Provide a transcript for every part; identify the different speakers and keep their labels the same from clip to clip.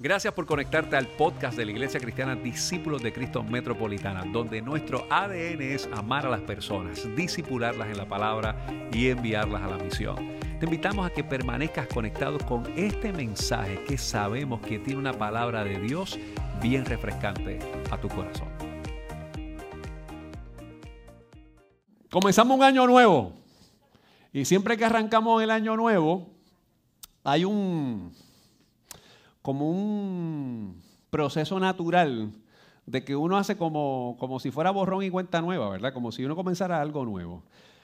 Speaker 1: Gracias por conectarte al podcast de la Iglesia Cristiana Discípulos de Cristo Metropolitana, donde nuestro ADN es amar a las personas, disipularlas en la palabra y enviarlas a la misión. Te invitamos a que permanezcas conectado con este mensaje que sabemos que tiene una palabra de Dios bien refrescante a tu corazón. Comenzamos un año nuevo y siempre que arrancamos el año nuevo hay un como un proceso natural de que uno hace como, como si fuera borrón y cuenta nueva, ¿verdad? Como si uno comenzara algo nuevo.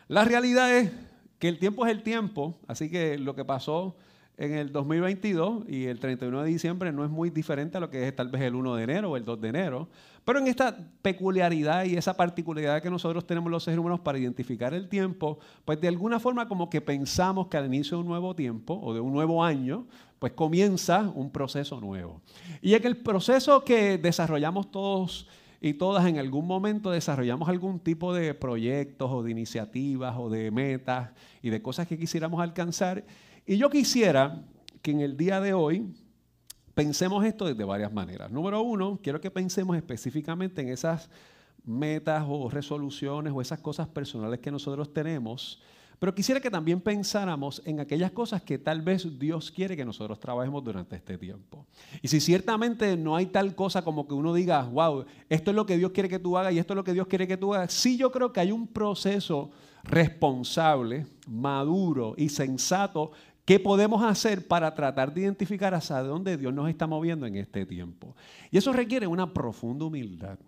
Speaker 1: La realidad es que el tiempo es el tiempo, así que lo que pasó en el 2022 y el 31 de diciembre no es muy diferente a lo que es tal vez el 1 de enero o el 2 de enero, pero en esta peculiaridad y esa particularidad que nosotros tenemos los seres humanos para identificar el tiempo, pues de alguna forma como que pensamos que al inicio de un nuevo tiempo o de un nuevo año, pues comienza un proceso nuevo. Y en el proceso que desarrollamos todos y todas en algún momento desarrollamos algún tipo de proyectos o de iniciativas o de metas y de cosas que quisiéramos alcanzar. Y yo quisiera que en el día de hoy pensemos esto de varias maneras. Número uno, quiero que pensemos específicamente en esas metas o resoluciones o esas cosas personales que nosotros tenemos. Pero quisiera que también pensáramos en aquellas cosas que tal vez Dios quiere que nosotros trabajemos durante este tiempo. Y si ciertamente no hay tal cosa como que uno diga, wow, esto es lo que Dios quiere que tú hagas y esto es lo que Dios quiere que tú hagas, sí yo creo que hay un proceso responsable, maduro y sensato ¿Qué podemos hacer para tratar de identificar hacia dónde Dios nos está moviendo en este tiempo? Y eso requiere una profunda humildad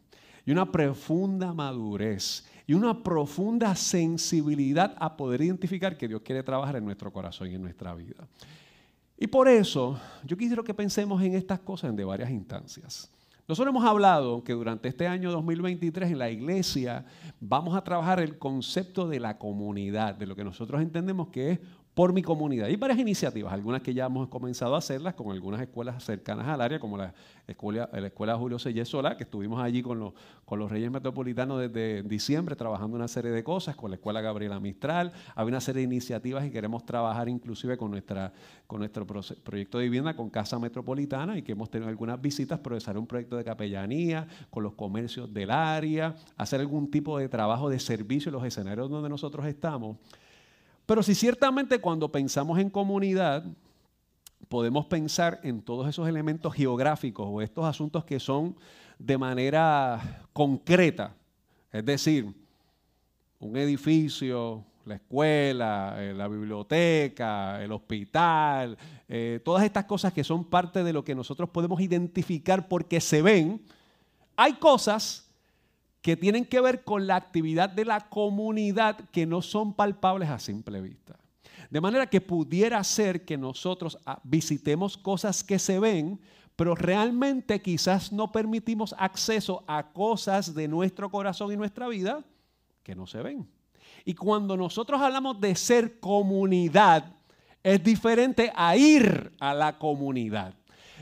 Speaker 1: y una profunda madurez y una profunda sensibilidad a poder identificar que Dios quiere trabajar en nuestro corazón y en nuestra vida. Y por eso yo quisiera que pensemos en estas cosas de varias instancias. Nosotros hemos hablado que durante este año 2023 en la iglesia vamos a trabajar el concepto de la comunidad, de lo que nosotros entendemos que es por mi comunidad. Hay varias iniciativas, algunas que ya hemos comenzado a hacerlas con algunas escuelas cercanas al área, como la escuela, la escuela Julio Sola, que estuvimos allí con los, con los Reyes Metropolitanos desde diciembre trabajando una serie de cosas, con la escuela Gabriela Mistral. Hay una serie de iniciativas y queremos trabajar inclusive con, nuestra, con nuestro proyecto de vivienda con Casa Metropolitana y que hemos tenido algunas visitas, desarrollar un proyecto de capellanía con los comercios del área, hacer algún tipo de trabajo de servicio en los escenarios donde nosotros estamos. Pero si ciertamente cuando pensamos en comunidad, podemos pensar en todos esos elementos geográficos o estos asuntos que son de manera concreta, es decir, un edificio, la escuela, eh, la biblioteca, el hospital, eh, todas estas cosas que son parte de lo que nosotros podemos identificar porque se ven, hay cosas que tienen que ver con la actividad de la comunidad que no son palpables a simple vista. De manera que pudiera ser que nosotros ah, visitemos cosas que se ven, pero realmente quizás no permitimos acceso a cosas de nuestro corazón y nuestra vida que no se ven. Y cuando nosotros hablamos de ser comunidad, es diferente a ir a la comunidad.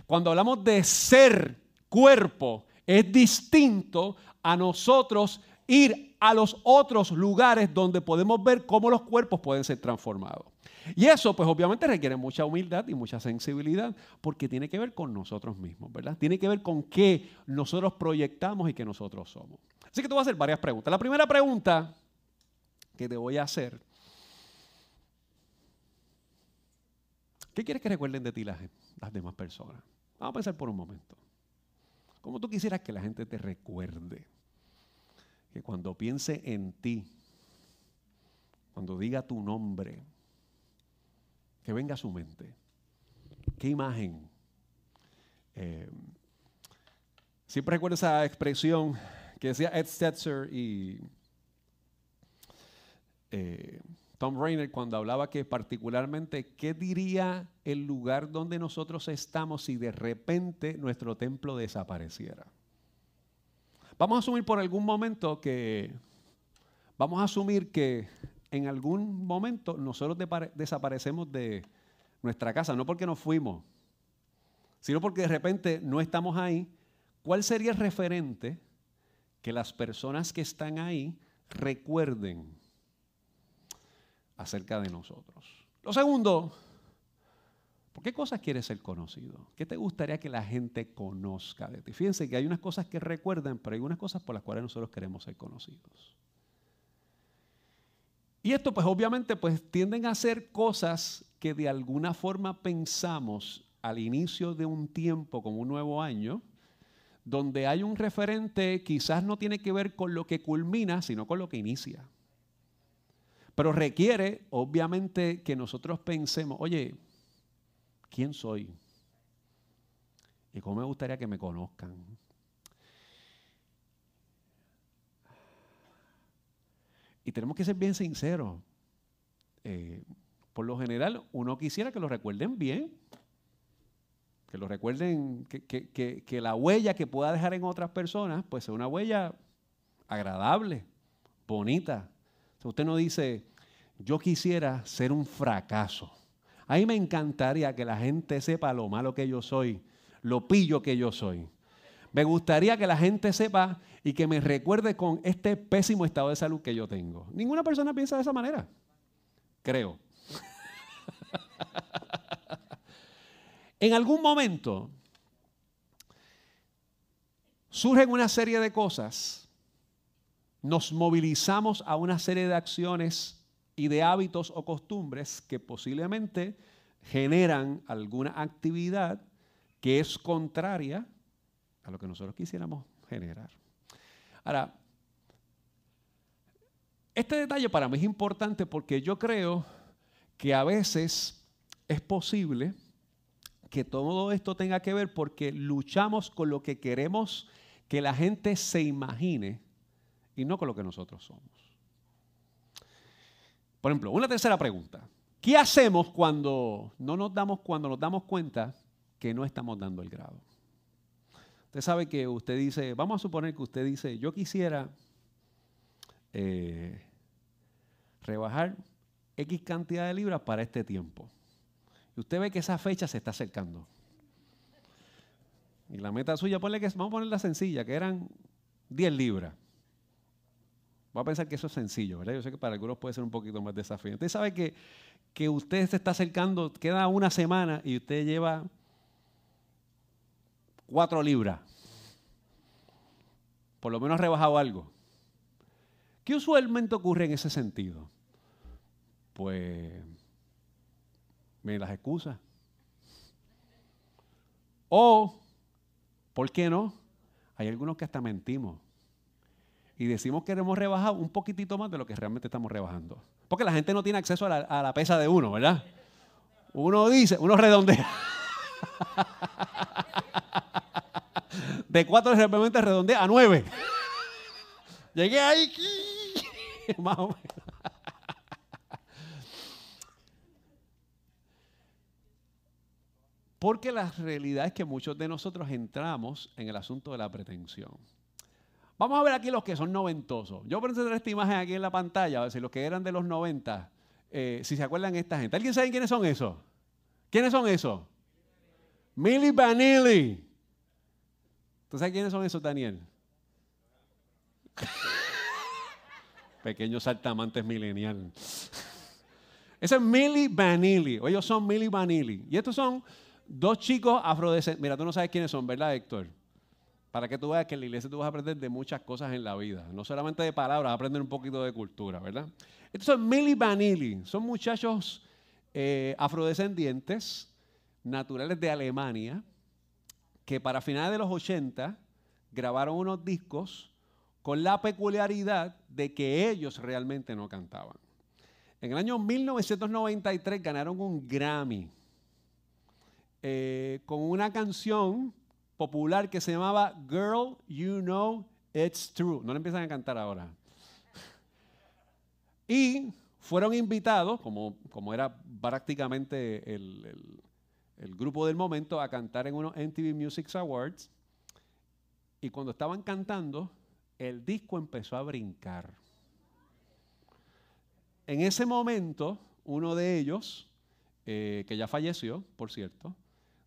Speaker 1: Cuando hablamos de ser cuerpo, es distinto a nosotros ir a los otros lugares donde podemos ver cómo los cuerpos pueden ser transformados. Y eso, pues obviamente requiere mucha humildad y mucha sensibilidad, porque tiene que ver con nosotros mismos, ¿verdad? Tiene que ver con qué nosotros proyectamos y qué nosotros somos. Así que te voy a hacer varias preguntas. La primera pregunta que te voy a hacer, ¿qué quieres que recuerden de ti las, las demás personas? Vamos a pensar por un momento. ¿Cómo tú quisieras que la gente te recuerde? Que cuando piense en ti, cuando diga tu nombre, que venga a su mente. ¿Qué imagen? Eh, siempre recuerdo esa expresión que decía Ed Stetzer y eh, Tom Rainer cuando hablaba que particularmente, ¿qué diría el lugar donde nosotros estamos si de repente nuestro templo desapareciera? Vamos a asumir por algún momento que, vamos a asumir que en algún momento nosotros desaparecemos de nuestra casa, no porque nos fuimos, sino porque de repente no estamos ahí. ¿Cuál sería el referente que las personas que están ahí recuerden? Acerca de nosotros. Lo segundo, ¿Por qué cosas quieres ser conocido? ¿Qué te gustaría que la gente conozca de ti? Fíjense que hay unas cosas que recuerdan, pero hay unas cosas por las cuales nosotros queremos ser conocidos. Y esto pues obviamente pues tienden a ser cosas que de alguna forma pensamos al inicio de un tiempo como un nuevo año, donde hay un referente quizás no tiene que ver con lo que culmina, sino con lo que inicia. Pero requiere obviamente que nosotros pensemos, oye, ¿quién soy? ¿Y cómo me gustaría que me conozcan? Y tenemos que ser bien sinceros. Eh, por lo general, uno quisiera que lo recuerden bien. Que lo recuerden, que, la huella que pueda dejar en otras personas, pues sea una huella agradable, bonita. usted no dice, yo quisiera ser un fracaso. A mí me encantaría que la gente sepa lo malo que yo soy, lo pillo que yo soy. Me gustaría que la gente sepa y que me recuerde con este pésimo estado de salud que yo tengo. Ninguna persona piensa de esa manera, creo. en algún momento surgen una serie de cosas, nos movilizamos a una serie de acciones y de hábitos o costumbres que posiblemente generan alguna actividad que es contraria a lo que nosotros quisiéramos generar. Ahora, este detalle para mí es importante porque yo creo que a veces es posible que todo esto tenga que ver porque luchamos con lo que queremos que la gente se imagine y no con lo que nosotros somos. Por ejemplo, una tercera pregunta. ¿Qué hacemos cuando no nos damos cuando nos damos cuenta que no estamos dando el grado? Usted sabe que usted dice, vamos a suponer que usted dice, yo quisiera eh, rebajar X cantidad de libras para este tiempo. Y usted ve que esa fecha se está acercando. Y la meta suya, ponle que, vamos a ponerla sencilla, que eran 10 libras. Va a pensar que eso es sencillo, ¿verdad? Yo sé que para algunos puede ser un poquito más desafío. Usted sabe que, que usted se está acercando, queda una semana y usted lleva cuatro libras. Por lo menos ha rebajado algo. ¿Qué usualmente ocurre en ese sentido? Pues me las excusa. O, ¿por qué no? Hay algunos que hasta mentimos. Y decimos que hemos rebajado un poquitito más de lo que realmente estamos rebajando. Porque la gente no tiene acceso a la, a la pesa de uno, ¿verdad? Uno dice, uno redondea. de cuatro repente redondea a nueve. Llegué ahí, más o menos. Porque la realidad es que muchos de nosotros entramos en el asunto de la pretensión. Vamos a ver aquí los que son noventosos. Yo presentaré esta imagen aquí en la pantalla, a ver si los que eran de los 90, eh, si se acuerdan esta gente. ¿Alguien sabe quiénes son esos? ¿Quiénes son esos? Millie Vanilli. ¿Tú sabes quiénes son esos, Daniel? Pequeños saltamantes milenial. Ese es Millie Vanilli. Ellos son Millie Vanilli. Y estos son dos chicos afrodescendientes. Mira, tú no sabes quiénes son, ¿verdad, Héctor? Para que tú veas que en la iglesia tú vas a aprender de muchas cosas en la vida. No solamente de palabras, aprender un poquito de cultura, ¿verdad? Estos son Millie Vanilli. Son muchachos eh, afrodescendientes, naturales de Alemania, que para finales de los 80 grabaron unos discos con la peculiaridad de que ellos realmente no cantaban. En el año 1993 ganaron un Grammy eh, con una canción popular que se llamaba Girl, You Know It's True. No le empiezan a cantar ahora. Y fueron invitados, como, como era prácticamente el, el grupo del momento a cantar en unos MTV Music Awards. Y cuando estaban cantando, el disco empezó a brincar. En ese momento, uno de ellos, eh, que ya falleció, por cierto,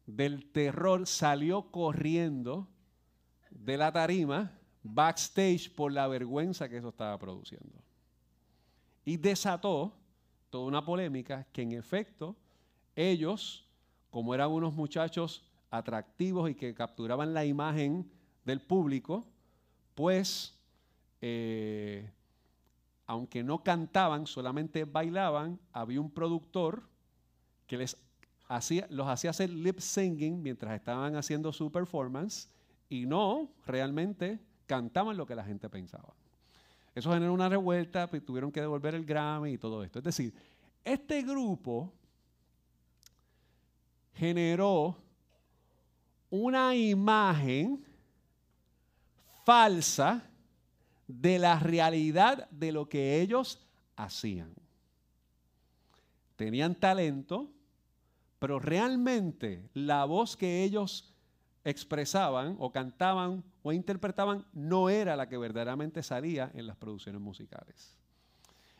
Speaker 1: del terror salió corriendo de la tarima backstage por la vergüenza que eso estaba produciendo. Y desató toda una polémica que en efecto ellos como eran unos muchachos atractivos y que capturaban la imagen del público, pues, eh, aunque no cantaban, solamente bailaban, había un productor que les hacía, los hacía hacer lip singing mientras estaban haciendo su performance y no realmente cantaban lo que la gente pensaba. Eso generó una revuelta, pues, tuvieron que devolver el Grammy y todo esto. Es decir, este grupo generó una imagen falsa de la realidad de lo que ellos hacían. Tenían talento, pero realmente la voz que ellos expresaban o cantaban o interpretaban no era la que verdaderamente salía en las producciones musicales.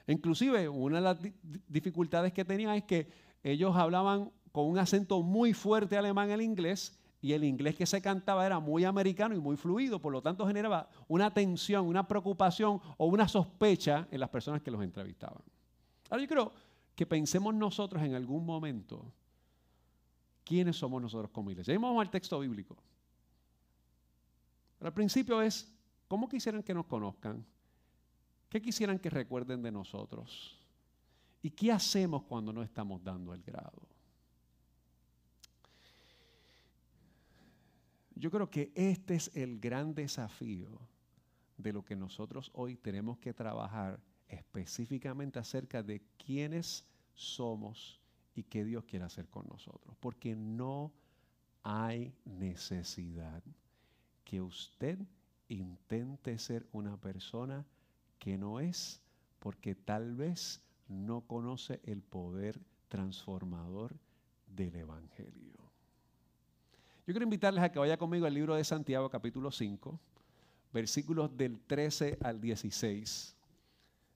Speaker 1: Inclusive una de las dificultades que tenían es que ellos hablaban con un acento muy fuerte alemán el inglés y el inglés que se cantaba era muy americano y muy fluido, por lo tanto generaba una tensión, una preocupación o una sospecha en las personas que los entrevistaban. Ahora yo creo que pensemos nosotros en algún momento quiénes somos nosotros como iglesia. vamos al texto bíblico. Al principio es, ¿cómo quisieran que nos conozcan? ¿Qué quisieran que recuerden de nosotros? ¿Y qué hacemos cuando no estamos dando el grado? Yo creo que este es el gran desafío de lo que nosotros hoy tenemos que trabajar específicamente acerca de quiénes somos y qué Dios quiere hacer con nosotros. Porque no hay necesidad que usted intente ser una persona que no es porque tal vez no conoce el poder transformador del Evangelio. Yo quiero invitarles a que vaya conmigo al libro de Santiago capítulo 5, versículos del 13 al 16.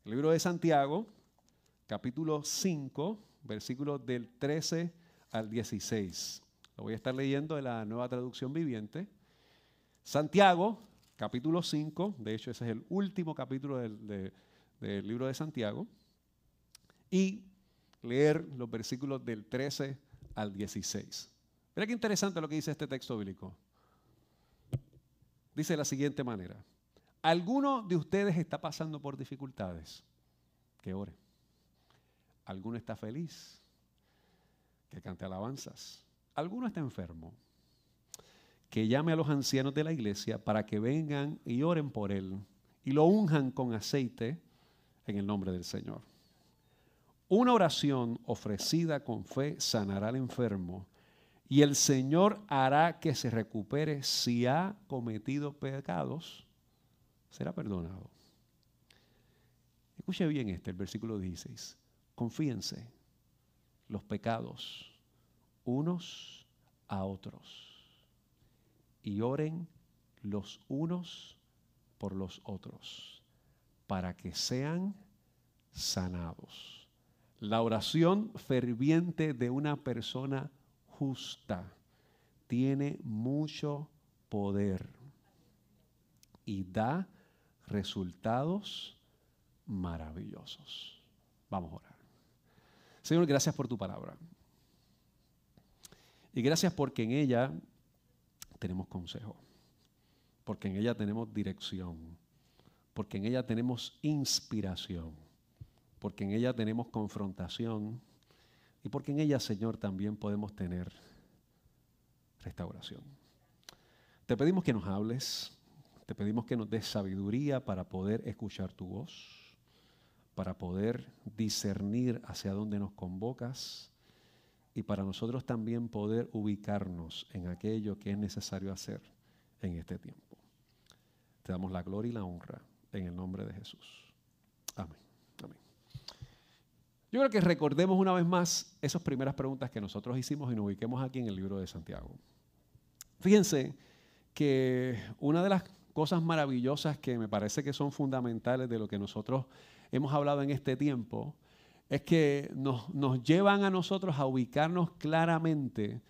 Speaker 1: El libro de Santiago capítulo 5, versículos del 13 al 16. Lo voy a estar leyendo de la nueva traducción viviente. Santiago, capítulo 5, de hecho ese es el último capítulo del, del libro de Santiago. Y leer los versículos del 13 al 16. Mira qué interesante lo que dice este texto bíblico. Dice de la siguiente manera. ¿Alguno de ustedes está pasando por dificultades? Que ore. ¿Alguno está feliz? Que cante alabanzas. ¿Alguno está enfermo? Que llame a los ancianos de la iglesia para que vengan y oren por él y lo unjan con aceite en el nombre del Señor. Una oración ofrecida con fe sanará al enfermo y el Señor hará que se recupere si ha cometido pecados, será perdonado. Escuche bien este, el versículo 16. Confíense los pecados unos a otros y oren los unos por los otros para que sean sanados. La oración ferviente de una persona justa tiene mucho poder y da resultados maravillosos. Vamos a orar. Señor, gracias por tu palabra. Y gracias porque en ella tenemos consejo, porque en ella tenemos dirección, porque en ella tenemos inspiración, porque en ella tenemos confrontación. Y porque en ella, Señor, también podemos tener restauración. Te pedimos que nos hables, te pedimos que nos des sabiduría para poder escuchar tu voz, para poder discernir hacia dónde nos convocas y para nosotros también poder ubicarnos en aquello que es necesario hacer en este tiempo. Te damos la gloria y la honra en el nombre de Jesús. Amén. Yo creo que recordemos una vez más esas primeras preguntas que nosotros hicimos y nos ubiquemos aquí en el libro de Santiago. Fíjense que una de las cosas maravillosas que me parece que son fundamentales de lo que nosotros hemos hablado en este tiempo es que nos, nos llevan a nosotros a ubicarnos claramente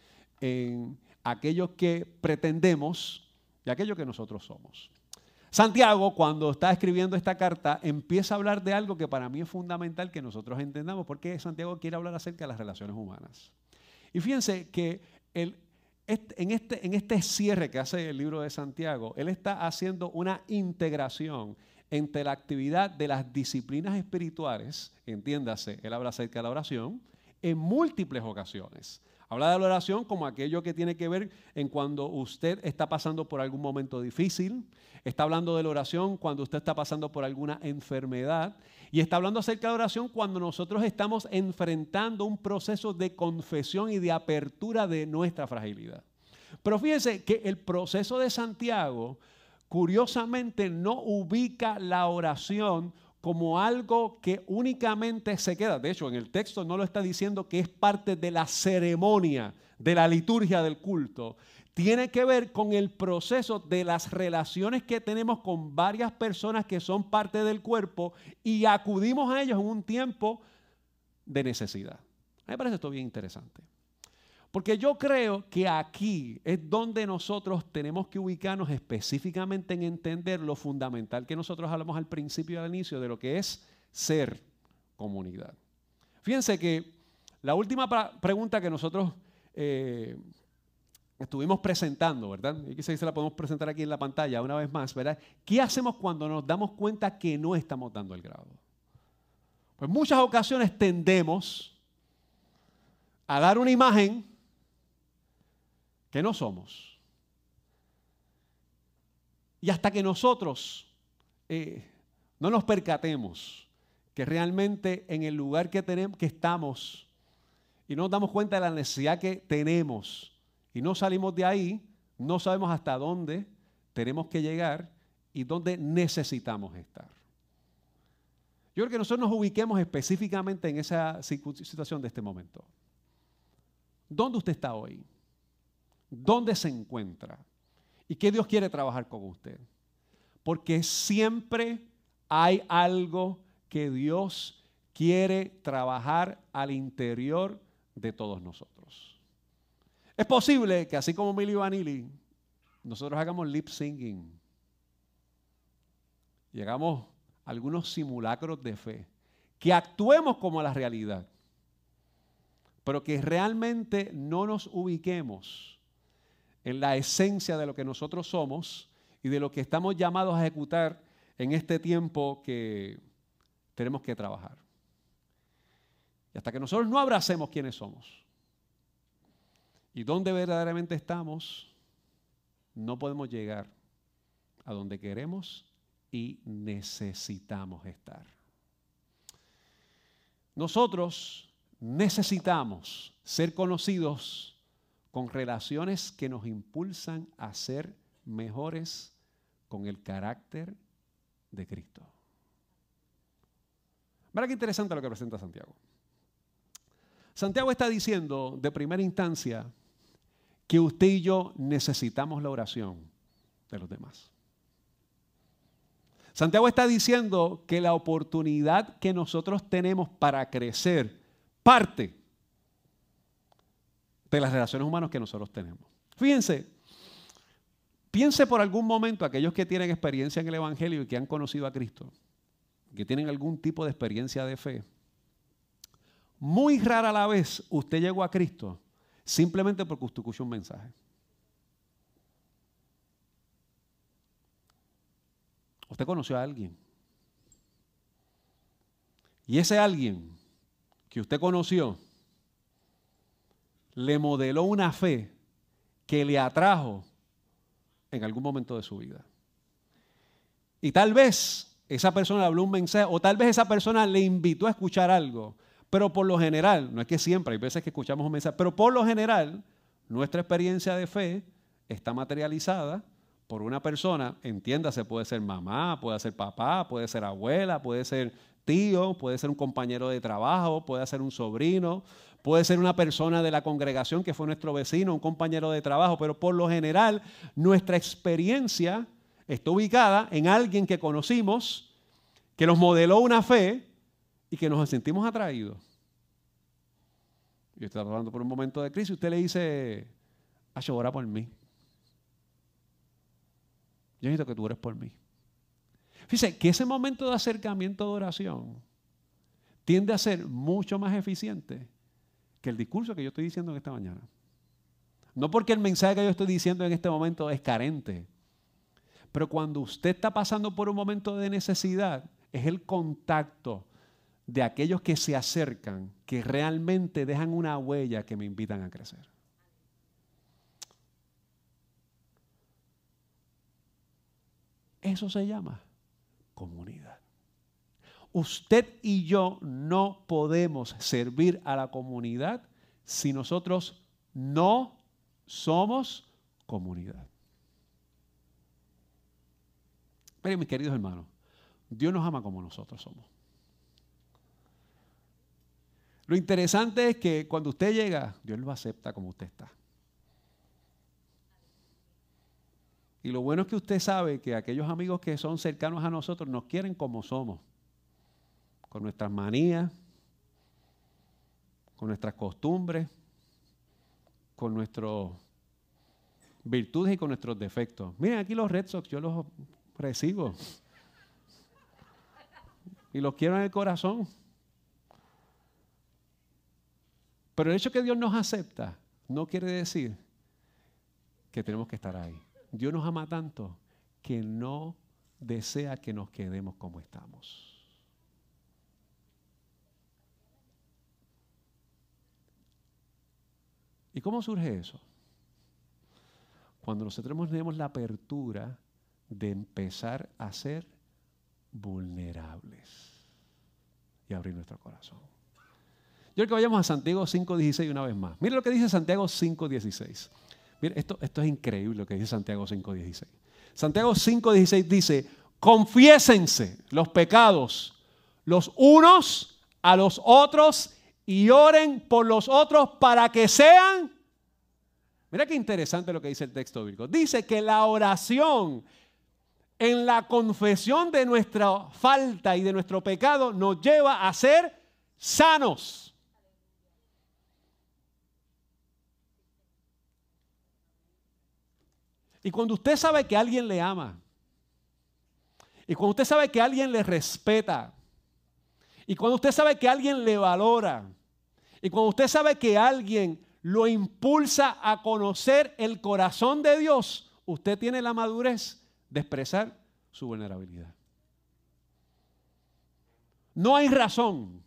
Speaker 1: en aquello que pretendemos y aquello que nosotros somos. Santiago, cuando está escribiendo esta carta, empieza a hablar de algo que para mí es fundamental que nosotros entendamos, porque Santiago quiere hablar acerca de las relaciones humanas. Y fíjense que en, este, en este cierre que hace el libro de Santiago, él está haciendo una integración entre la actividad de las disciplinas espirituales, entiéndase, él habla acerca de la oración, en múltiples ocasiones. Habla de la oración como aquello que tiene que ver en cuando usted está pasando por algún momento difícil. Está hablando de la oración cuando usted está pasando por alguna enfermedad. Y está hablando acerca de la oración cuando nosotros estamos enfrentando un proceso de confesión y de apertura de nuestra fragilidad. Pero fíjense que el proceso de Santiago, curiosamente, no ubica la oración como algo que únicamente se queda. De hecho, en el texto no lo está diciendo que es parte de la ceremonia, de la liturgia del culto. Tiene que ver con el proceso de las relaciones que tenemos con varias personas que son parte del cuerpo y acudimos a ellos en un tiempo de necesidad. A mí me parece esto bien interesante. Porque yo creo que aquí es donde nosotros tenemos que ubicarnos específicamente en entender lo fundamental que nosotros hablamos al principio y al inicio de lo que es ser comunidad. Fíjense que la última pregunta que nosotros eh, estuvimos presentando, ¿verdad? Y quizás se la podemos presentar aquí en la pantalla una vez más, ¿verdad? ¿Qué hacemos cuando nos damos cuenta que no estamos dando el grado? Pues muchas ocasiones tendemos a dar una imagen que no somos. Y hasta que nosotros eh, no nos percatemos que realmente en el lugar que, tenemos, que estamos y nos damos cuenta de la necesidad que tenemos y no salimos de ahí, no sabemos hasta dónde tenemos que llegar y dónde necesitamos estar. Yo creo que nosotros nos ubiquemos específicamente en esa situación de este momento. ¿Dónde usted está hoy? Dónde se encuentra y qué Dios quiere trabajar con usted. Porque siempre hay algo que Dios quiere trabajar al interior de todos nosotros. Es posible que así como Milly Vanilli, nosotros hagamos lip singing y hagamos algunos simulacros de fe, que actuemos como la realidad, pero que realmente no nos ubiquemos en la esencia de lo que nosotros somos y de lo que estamos llamados a ejecutar en este tiempo que tenemos que trabajar. Y hasta que nosotros no abracemos quiénes somos y dónde verdaderamente estamos, no podemos llegar a donde queremos y necesitamos estar. Nosotros necesitamos ser conocidos con relaciones que nos impulsan a ser mejores con el carácter de Cristo. Mira qué interesante lo que presenta Santiago. Santiago está diciendo de primera instancia que usted y yo necesitamos la oración de los demás. Santiago está diciendo que la oportunidad que nosotros tenemos para crecer parte de las relaciones humanas que nosotros tenemos. Fíjense, piense por algún momento aquellos que tienen experiencia en el Evangelio y que han conocido a Cristo, que tienen algún tipo de experiencia de fe. Muy rara la vez usted llegó a Cristo simplemente porque usted escuchó un mensaje. Usted conoció a alguien. Y ese alguien que usted conoció le modeló una fe que le atrajo en algún momento de su vida. Y tal vez esa persona habló un mensaje, o tal vez esa persona le invitó a escuchar algo, pero por lo general, no es que siempre, hay veces que escuchamos un mensaje, pero por lo general, nuestra experiencia de fe está materializada por una persona, entiéndase, puede ser mamá, puede ser papá, puede ser abuela, puede ser tío, puede ser un compañero de trabajo, puede ser un sobrino, puede ser una persona de la congregación que fue nuestro vecino, un compañero de trabajo, pero por lo general nuestra experiencia está ubicada en alguien que conocimos, que nos modeló una fe y que nos sentimos atraídos. Y está hablando por un momento de crisis, usted le dice, a llorar por mí. Yo necesito que tú ores por mí. Fíjese que ese momento de acercamiento de oración tiende a ser mucho más eficiente que el discurso que yo estoy diciendo en esta mañana. No porque el mensaje que yo estoy diciendo en este momento es carente, pero cuando usted está pasando por un momento de necesidad, es el contacto de aquellos que se acercan, que realmente dejan una huella que me invitan a crecer. Eso se llama comunidad. Usted y yo no podemos servir a la comunidad si nosotros no somos comunidad. Miren, mis queridos hermanos, Dios nos ama como nosotros somos. Lo interesante es que cuando usted llega, Dios lo acepta como usted está. Y lo bueno es que usted sabe que aquellos amigos que son cercanos a nosotros nos quieren como somos, con nuestras manías, con nuestras costumbres, con nuestras virtudes y con nuestros defectos. Miren aquí los Red Sox, yo los recibo. Y los quiero en el corazón. Pero el hecho que Dios nos acepta no quiere decir que tenemos que estar ahí. Dios nos ama tanto que no desea que nos quedemos como estamos. ¿Y cómo surge eso? Cuando nosotros tenemos la apertura de empezar a ser vulnerables y abrir nuestro corazón. Yo quiero que vayamos a Santiago 5.16 una vez más. Mire lo que dice Santiago 5.16. Mire, esto, esto es increíble lo que dice Santiago 5.16. Santiago 5.16 dice, confiésense los pecados los unos a los otros y oren por los otros para que sean... Mira qué interesante lo que dice el texto bíblico. Dice que la oración en la confesión de nuestra falta y de nuestro pecado nos lleva a ser sanos. Y cuando usted sabe que alguien le ama, y cuando usted sabe que alguien le respeta, y cuando usted sabe que alguien le valora, y cuando usted sabe que alguien lo impulsa a conocer el corazón de Dios, usted tiene la madurez de expresar su vulnerabilidad. No hay razón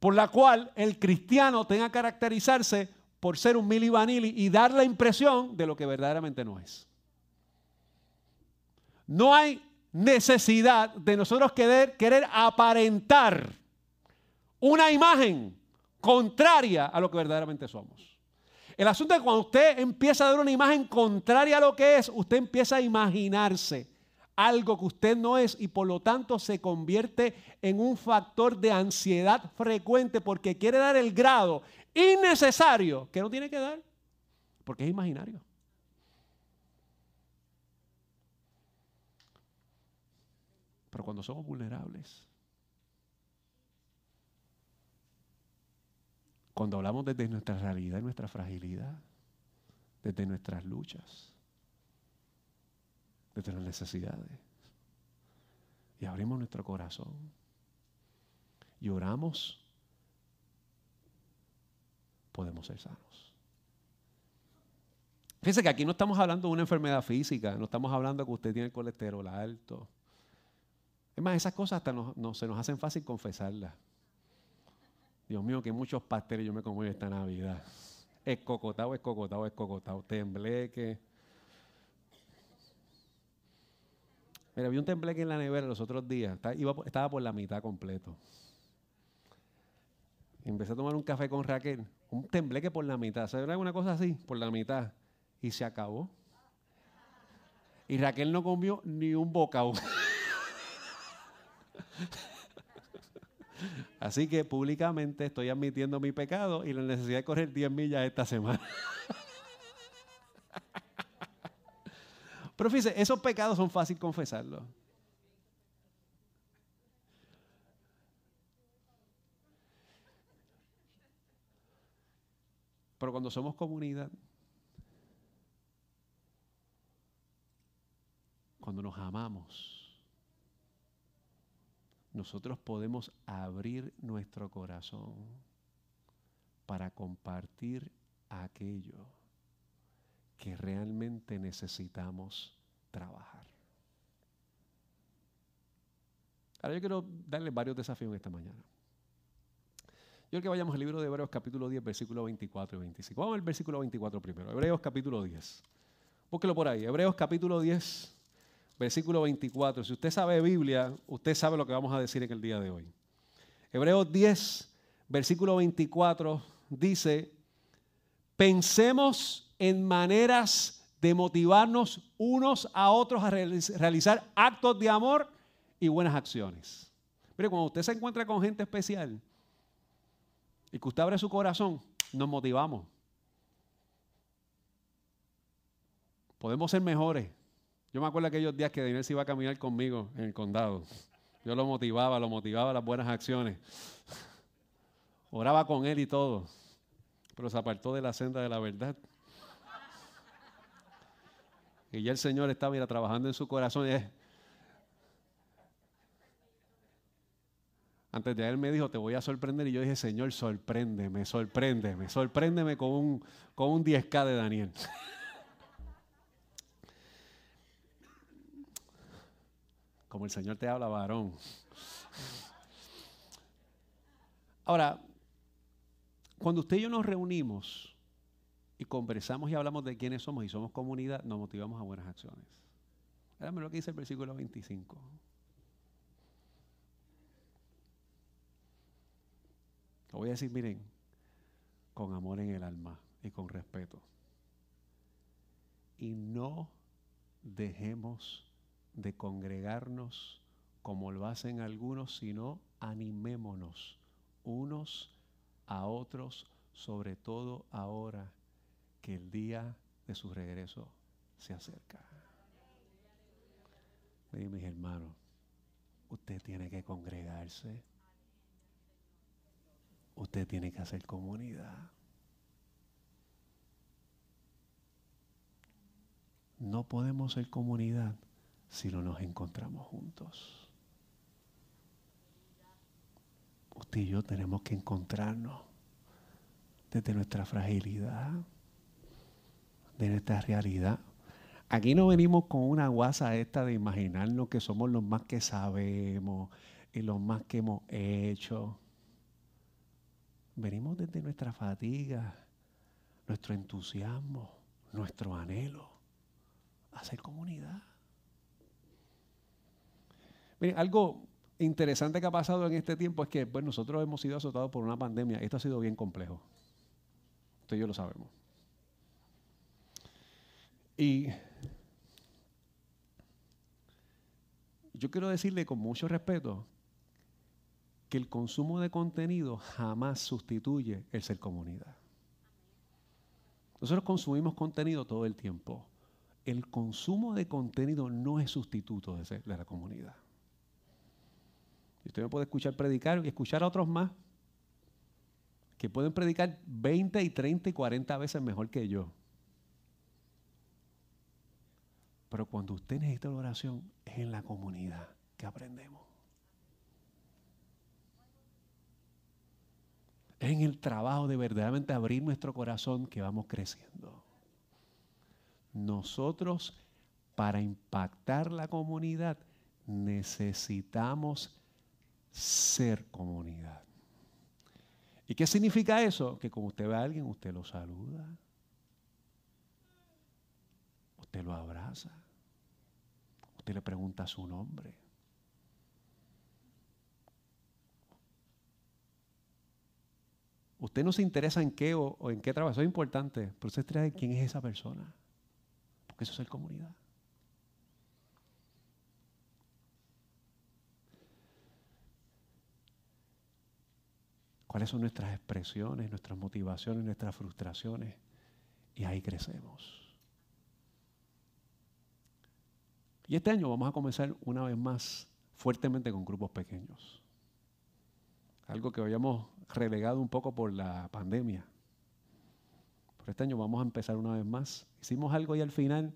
Speaker 1: por la cual el cristiano tenga que caracterizarse por ser un mili y dar la impresión de lo que verdaderamente no es. No hay necesidad de nosotros querer, querer aparentar una imagen contraria a lo que verdaderamente somos. El asunto es que cuando usted empieza a dar una imagen contraria a lo que es, usted empieza a imaginarse algo que usted no es y por lo tanto se convierte en un factor de ansiedad frecuente porque quiere dar el grado innecesario que no tiene que dar porque es imaginario. Pero cuando somos vulnerables, Cuando hablamos desde nuestra realidad y nuestra fragilidad, desde nuestras luchas, desde las necesidades, y abrimos nuestro corazón y oramos, podemos ser sanos. Fíjense que aquí no estamos hablando de una enfermedad física, no estamos hablando de que usted tiene el colesterol alto. Es más, esas cosas hasta no, se nos hacen fácil confesarlas. Dios mío, que muchos pasteles yo me comí esta Navidad. Es cocotado, es cocotado, es cocotado. Tembleque. Mira, vi un tembleque en la nevera los otros días. Estaba, por la mitad completo. empecé a tomar un café con Raquel. Un tembleque por la mitad. ¿Sabes una cosa así? Por la mitad. Y se acabó. Y Raquel no comió ni un bocado. Así que públicamente estoy admitiendo mi pecado y la necesidad de correr 10 millas esta semana. Pero fíjense, esos pecados son fácil confesarlos. Pero cuando somos comunidad, cuando nos amamos, nosotros podemos abrir nuestro corazón para compartir aquello que realmente necesitamos trabajar. Ahora yo quiero darles varios desafíos esta mañana. Yo quiero que vayamos al libro de Hebreos capítulo 10, versículo 24 y 25. Vamos al versículo 24 primero. Hebreos capítulo 10. Búsquelo por ahí. Hebreos capítulo 10, versículo 24. Si usted sabe Biblia, usted sabe lo que vamos a decir en el día de hoy. Hebreos 10, versículo 24 dice, pensemos en maneras de motivarnos unos a otros a realizar actos de amor y buenas acciones. Mire, cuando usted se encuentra con gente especial y que usted abre su corazón, nos motivamos. Podemos ser mejores. Yo me acuerdo aquellos días que Daniel se iba a caminar conmigo en el condado. Yo lo motivaba, lo motivaba a las buenas acciones. Oraba con él y todo. Pero se apartó de la senda de la verdad. Y ya el Señor estaba trabajando en su corazón. Antes de él me dijo, te voy a sorprender. Y yo dije, Señor, sorpréndeme, sorpréndeme, sorpréndeme con un, con un 10K de Daniel. Como el Señor te habla, varón. Ahora, cuando usted y yo nos reunimos y conversamos y hablamos de quiénes somos y somos comunidad, nos motivamos a buenas acciones. Érame lo que dice el versículo 25. Lo voy a decir, miren, con amor en el alma y con respeto. Y no dejemos de congregarnos como lo hacen algunos, sino animémonos unos a otros, sobre todo ahora que el día de su regreso se acerca. mis hermanos, usted tiene que congregarse. Usted tiene que hacer comunidad. No podemos ser comunidad si no nos encontramos juntos. Usted y yo tenemos que encontrarnos desde nuestra fragilidad, de nuestra realidad. Aquí no venimos con una guasa esta de imaginarnos que somos los más que sabemos y los más que hemos hecho. Venimos desde nuestra fatiga, nuestro entusiasmo, nuestro anhelo a ser comunidad. Miren, algo interesante que ha pasado en este tiempo es que pues, nosotros hemos sido azotados por una pandemia. Esto ha sido bien complejo. Esto yo lo sabemos. Y yo quiero decirle con mucho respeto que el consumo de contenido jamás sustituye el ser comunidad. Nosotros consumimos contenido todo el tiempo. El consumo de contenido no es sustituto de, la comunidad. Usted me puede escuchar predicar y escuchar a otros más que pueden predicar 20 y 30 y 40 veces mejor que yo. Pero cuando usted necesita la oración, es en la comunidad que aprendemos. Es en el trabajo de verdaderamente abrir nuestro corazón que vamos creciendo. Nosotros, para impactar la comunidad, necesitamos ser comunidad. ¿Y qué significa eso? Que como usted ve a alguien, usted lo saluda, usted lo abraza, usted le pregunta su nombre. Usted no se interesa en qué o, en qué trabajo, eso es importante, pero usted trae quién es esa persona, porque eso es ser comunidad. Cuáles son nuestras expresiones, nuestras motivaciones, nuestras frustraciones. Y ahí crecemos. Y este año vamos a comenzar una vez más fuertemente con grupos pequeños. Algo que habíamos relegado un poco por la pandemia. Por este año vamos a empezar una vez más. Hicimos algo y al final,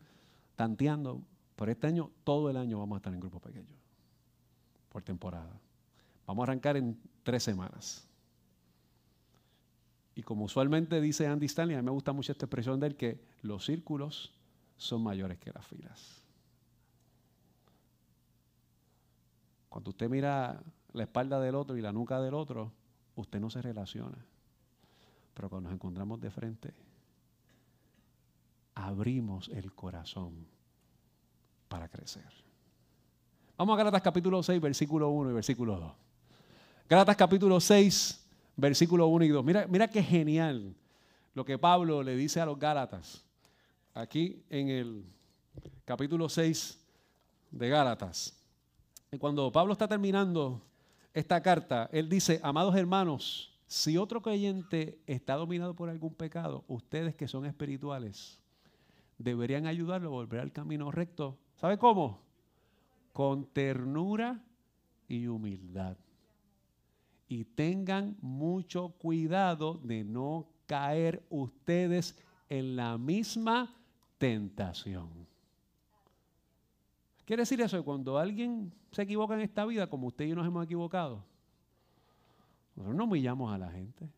Speaker 1: tanteando, por este año, todo el año vamos a estar en grupos pequeños. Por temporada. Vamos a arrancar en tres semanas. Y como usualmente dice Andy Stanley, a mí me gusta mucho esta expresión de él, que los círculos son mayores que las filas. Cuando usted mira la espalda del otro y la nuca del otro, usted no se relaciona. Pero cuando nos encontramos de frente, abrimos el corazón para crecer. Vamos a Gálatas capítulo 6, versículo 1 y versículo 2. Gálatas capítulo 6, versículo 1 y 2. Mira, mira qué genial lo que Pablo le dice a los Gálatas. Aquí en el capítulo 6 de Gálatas. Y cuando Pablo está terminando esta carta, él dice, amados hermanos, si otro creyente está dominado por algún pecado, ustedes que son espirituales, deberían ayudarlo a volver al camino recto. ¿Sabe cómo? Con ternura y humildad. Y tengan mucho cuidado de no caer ustedes en la misma tentación. Quiere decir eso, cuando alguien se equivoca en esta vida, como usted y yo nos hemos equivocado, nosotros no humillamos a la gente.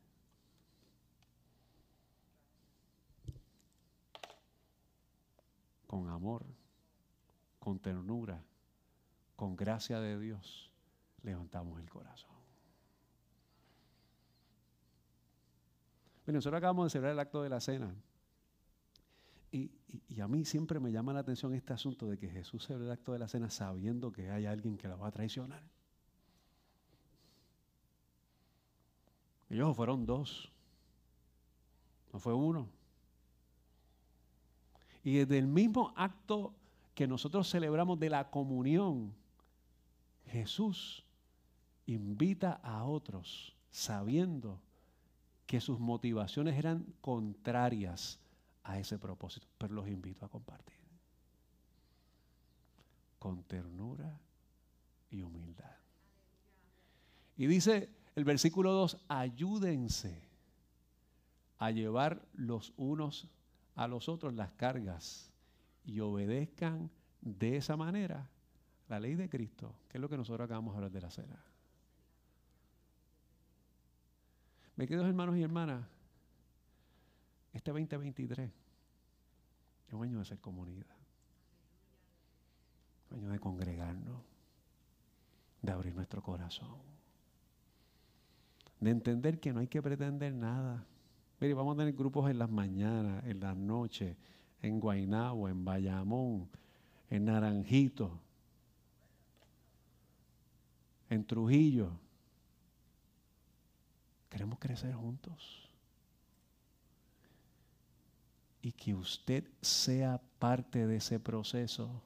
Speaker 1: Con amor, con ternura, con gracia de Dios, levantamos el corazón. Bueno, nosotros acabamos de celebrar el acto de la cena. Y, a mí siempre me llama la atención este asunto de que Jesús celebra el acto de la cena sabiendo que hay alguien que la va a traicionar. Ellos fueron dos, no fue uno. Y desde el mismo acto que nosotros celebramos de la comunión, Jesús invita a otros sabiendo que sus motivaciones eran contrarias a ese propósito, pero los invito a compartir. Con ternura y humildad. Y dice el versículo 2, ayúdense a llevar los unos a los otros las cargas y obedezcan de esa manera la ley de Cristo, que es lo que nosotros acabamos de hablar de la cena. Me queridos hermanos y hermanas, este 2023 es un año de ser comunidad, un año de congregarnos, de abrir nuestro corazón de entender que no hay que pretender nada. Mire, vamos a tener grupos en las mañanas, en las noches, en Guaynabo, en Bayamón, en Naranjito, en Trujillo. Queremos crecer juntos. Y que usted sea parte de ese proceso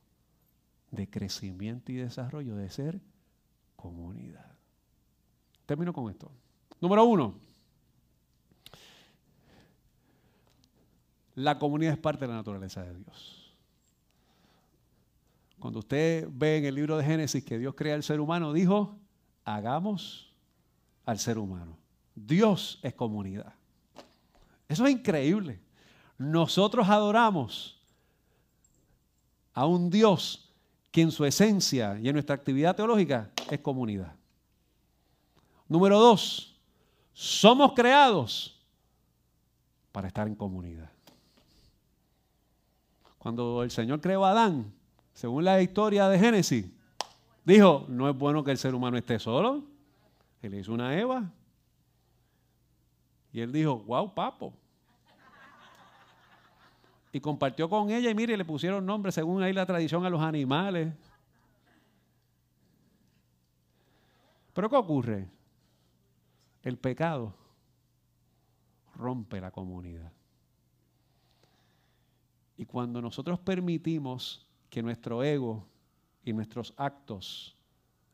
Speaker 1: de crecimiento y desarrollo, de ser comunidad. Termino con esto. Número uno, la comunidad es parte de la naturaleza de Dios. Cuando usted ve en el libro de Génesis que Dios crea al ser humano, dijo, hagamos al ser humano. Dios es comunidad. Eso es increíble. Nosotros adoramos a un Dios que en su esencia y en nuestra actividad teológica es comunidad. Número dos, somos creados para estar en comunidad. Cuando el Señor creó a Adán, según la historia de Génesis, dijo, no es bueno que el ser humano esté solo. Él hizo una Eva. Y él dijo, wow, papo. Y compartió con ella y mire, le pusieron nombre según ahí la tradición a los animales. Pero ¿qué ocurre? El pecado rompe la comunidad. Y cuando nosotros permitimos que nuestro ego y nuestros actos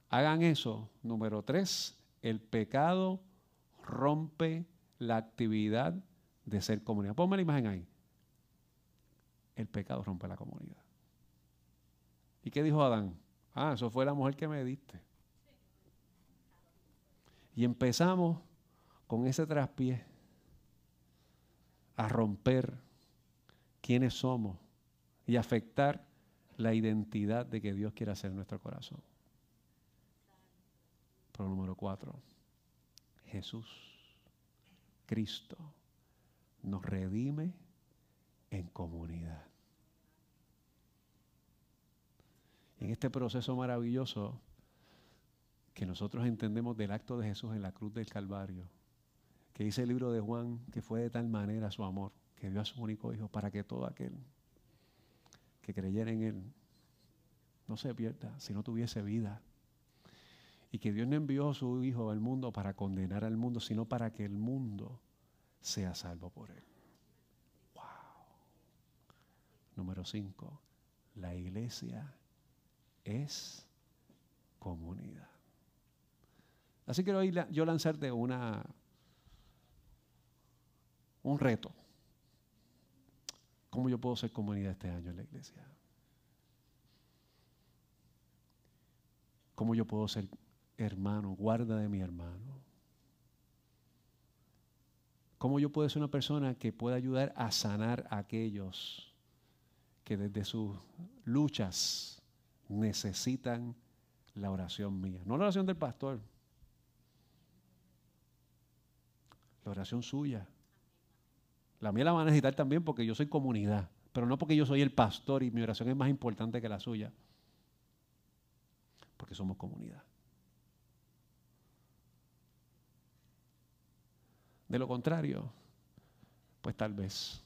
Speaker 1: hagan eso, número tres, el pecado rompe la actividad de ser comunidad. Ponme la imagen ahí. El pecado rompe la comunidad. ¿Y qué dijo Adán? Ah, eso fue la mujer que me diste. Y empezamos con ese traspié a romper quiénes somos y afectar la identidad de que Dios quiere hacer en nuestro corazón. Pero número cuatro, Jesús Cristo nos redime en comunidad. En este proceso maravilloso que nosotros entendemos del acto de Jesús en la cruz del Calvario, que dice el libro de Juan que fue de tal manera su amor que dio a su único hijo para que todo aquel que creyera en él no se pierda, si no tuviese vida. Y que Dios no envió a su hijo al mundo para condenar al mundo, sino para que el mundo sea salvo por él. Wow. Número 5. La iglesia es comunidad. Así que hoy yo lanzarte una, un reto. ¿Cómo yo puedo ser comunidad este año en la iglesia? ¿Cómo yo puedo ser hermano, guarda de mi hermano? ¿Cómo yo puedo ser una persona que pueda ayudar a sanar a aquellos que desde sus luchas necesitan la oración mía? No la oración del pastor, la oración suya. La mía la van a necesitar también porque yo soy comunidad, pero no porque yo soy el pastor y mi oración es más importante que la suya, porque somos comunidad. De lo contrario, pues tal vez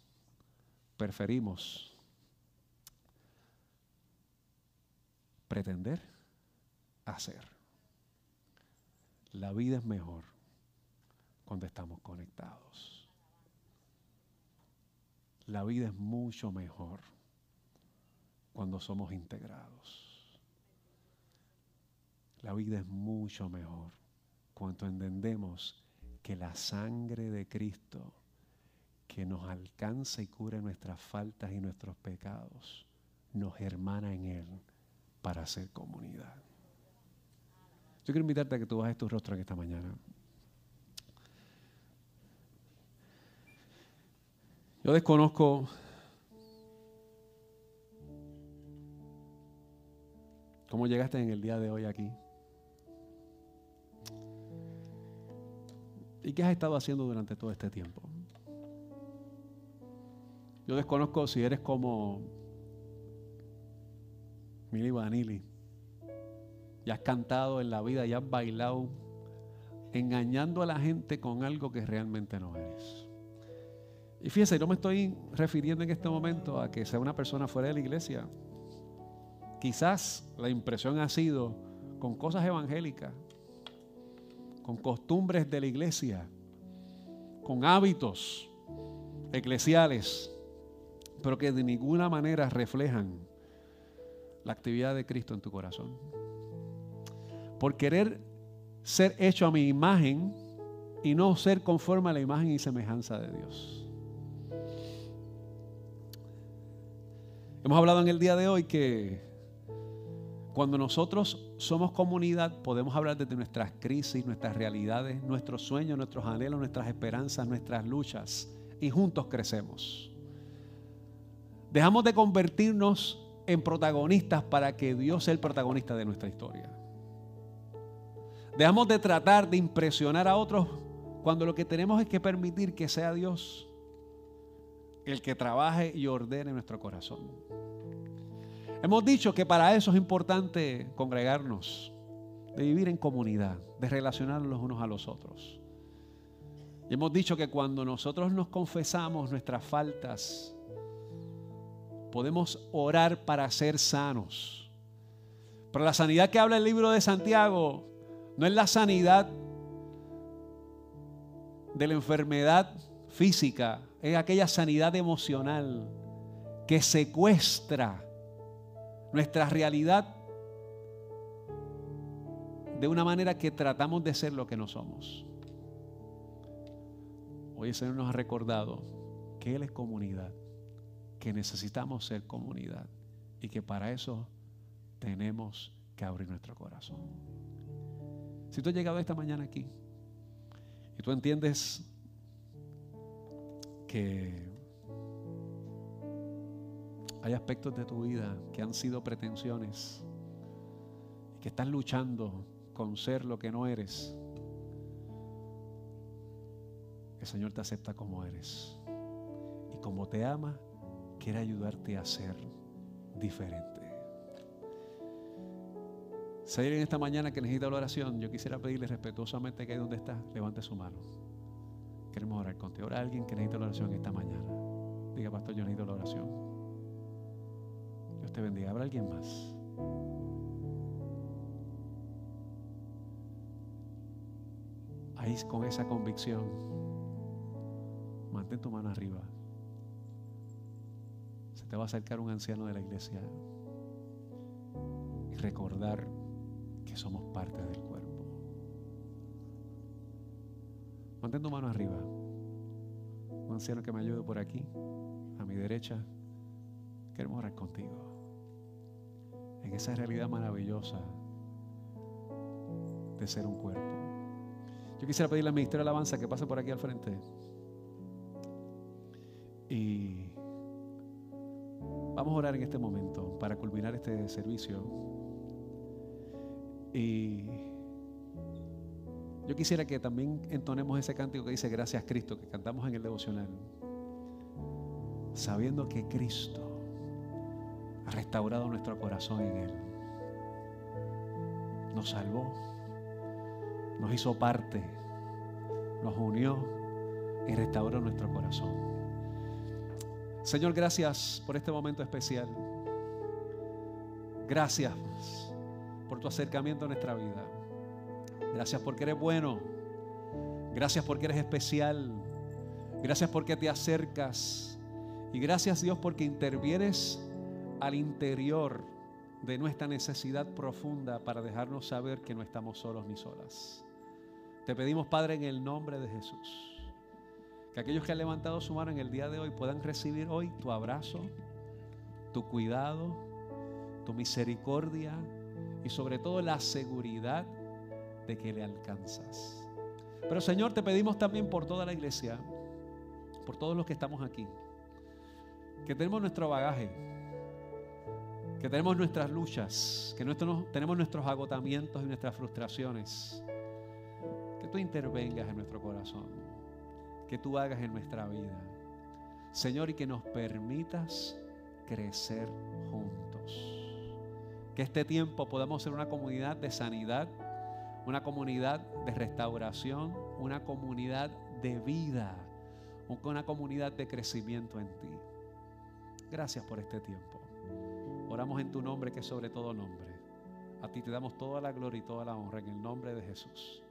Speaker 1: preferimos pretender hacer. La vida es mejor cuando estamos conectados. La vida es mucho mejor cuando somos integrados. La vida es mucho mejor cuando entendemos que la sangre de Cristo que nos alcanza y cubre nuestras faltas y nuestros pecados, nos hermana en Él para hacer comunidad. Yo quiero invitarte a que tú bajes tu rostro en esta mañana. Yo desconozco cómo llegaste en el día de hoy aquí. ¿Y qué has estado haciendo durante todo este tiempo? Yo desconozco si eres como Mili Vanilli. Y has cantado en la vida y has bailado engañando a la gente con algo que realmente no eres. Y fíjese, no me estoy refiriendo en este momento a que sea una persona fuera de la iglesia. Quizás la impresión ha sido con cosas evangélicas, con costumbres de la iglesia, con hábitos eclesiales, pero que de ninguna manera reflejan la actividad de Cristo en tu corazón. Por querer ser hecho a mi imagen y no ser conforme a la imagen y semejanza de Dios. Hemos hablado en el día de hoy que cuando nosotros somos comunidad, podemos hablar desde nuestras crisis, nuestras realidades, nuestros sueños, nuestros anhelos, nuestras esperanzas, nuestras luchas, y juntos crecemos. Dejamos de convertirnos en protagonistas para que Dios sea el protagonista de nuestra historia. Dejamos de tratar de impresionar a otros cuando lo que tenemos es que permitir que sea Dios el que trabaje y ordene nuestro corazón. Hemos dicho que para eso es importante congregarnos, de vivir en comunidad, de relacionarnos los unos a los otros. Y hemos dicho que cuando nosotros nos confesamos nuestras faltas, podemos orar para ser sanos. Pero la sanidad que habla el libro de Santiago no es la sanidad de la enfermedad física, es aquella sanidad emocional que secuestra nuestra realidad de una manera que tratamos de ser lo que no somos. Hoy el Señor nos ha recordado que Él es comunidad, que necesitamos ser comunidad y que para eso tenemos que abrir nuestro corazón. Si tú has llegado esta mañana aquí y tú entiendes que hay aspectos de tu vida que han sido pretensiones y que estás luchando con ser lo que no eres. el Señor te acepta como eres. Y como te ama, quiere ayudarte a ser diferente. Si hay alguien esta mañana que necesita la oración, yo quisiera pedirle respetuosamente que ahí donde está, levante su mano. Queremos orar contigo. Ahora alguien que necesita la oración esta mañana. Diga, pastor, yo necesito la oración. Te bendiga. ¿Habrá alguien más? Ahí con esa convicción, mantén tu mano arriba. Se te va a acercar un anciano de la iglesia y recordar que somos parte del cuerpo. Mantén tu mano arriba. Un anciano que me ayude por aquí, a mi derecha. Queremos orar contigo. En esa realidad maravillosa de ser un cuerpo. Yo quisiera pedirle al Ministerio de Alabanza que pase por aquí al frente. Y vamos a orar en este momento para culminar este servicio. Y yo quisiera que también entonemos ese cántico que dice Gracias Cristo, que cantamos en el devocional, sabiendo que Cristo ha restaurado nuestro corazón en Él. Nos salvó, nos hizo parte, nos unió y restauró nuestro corazón. Señor, gracias por este momento especial. Gracias por tu acercamiento a nuestra vida. Gracias porque eres bueno. Gracias porque eres especial. Gracias porque te acercas. Y gracias Dios porque intervienes al interior de nuestra necesidad profunda para dejarnos saber que no estamos solos ni solas. Te pedimos, Padre, en el nombre de Jesús, que aquellos que han levantado su mano en el día de hoy puedan recibir hoy tu abrazo, tu cuidado, tu misericordia y sobre todo la seguridad de que le alcanzas. Pero Señor, te pedimos también por toda la iglesia, por todos los que estamos aquí, que tenemos nuestro bagaje, que tenemos nuestras luchas, que tenemos nuestros agotamientos y nuestras frustraciones. Que tú intervengas en nuestro corazón, que tú hagas en nuestra vida. Señor, y que nos permitas crecer juntos. Que este tiempo podamos ser una comunidad de sanidad, una comunidad de restauración, una comunidad de vida, una comunidad de crecimiento en ti. Gracias por este tiempo. Oramos en tu nombre que es sobre todo nombre. A ti te damos toda la gloria y toda la honra en el nombre de Jesús.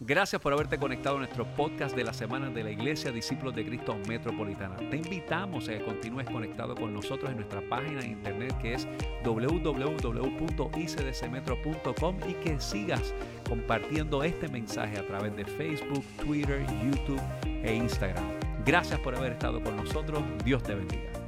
Speaker 2: Gracias por haberte conectado a nuestro podcast de la semana de la Iglesia Discípulos de Cristo Metropolitana. Te invitamos a que continúes conectado con nosotros en nuestra página de internet que es www.icdcmetro.com y que sigas compartiendo este mensaje a través de Facebook, Twitter, YouTube e Instagram. Gracias por haber estado con nosotros. Dios te bendiga.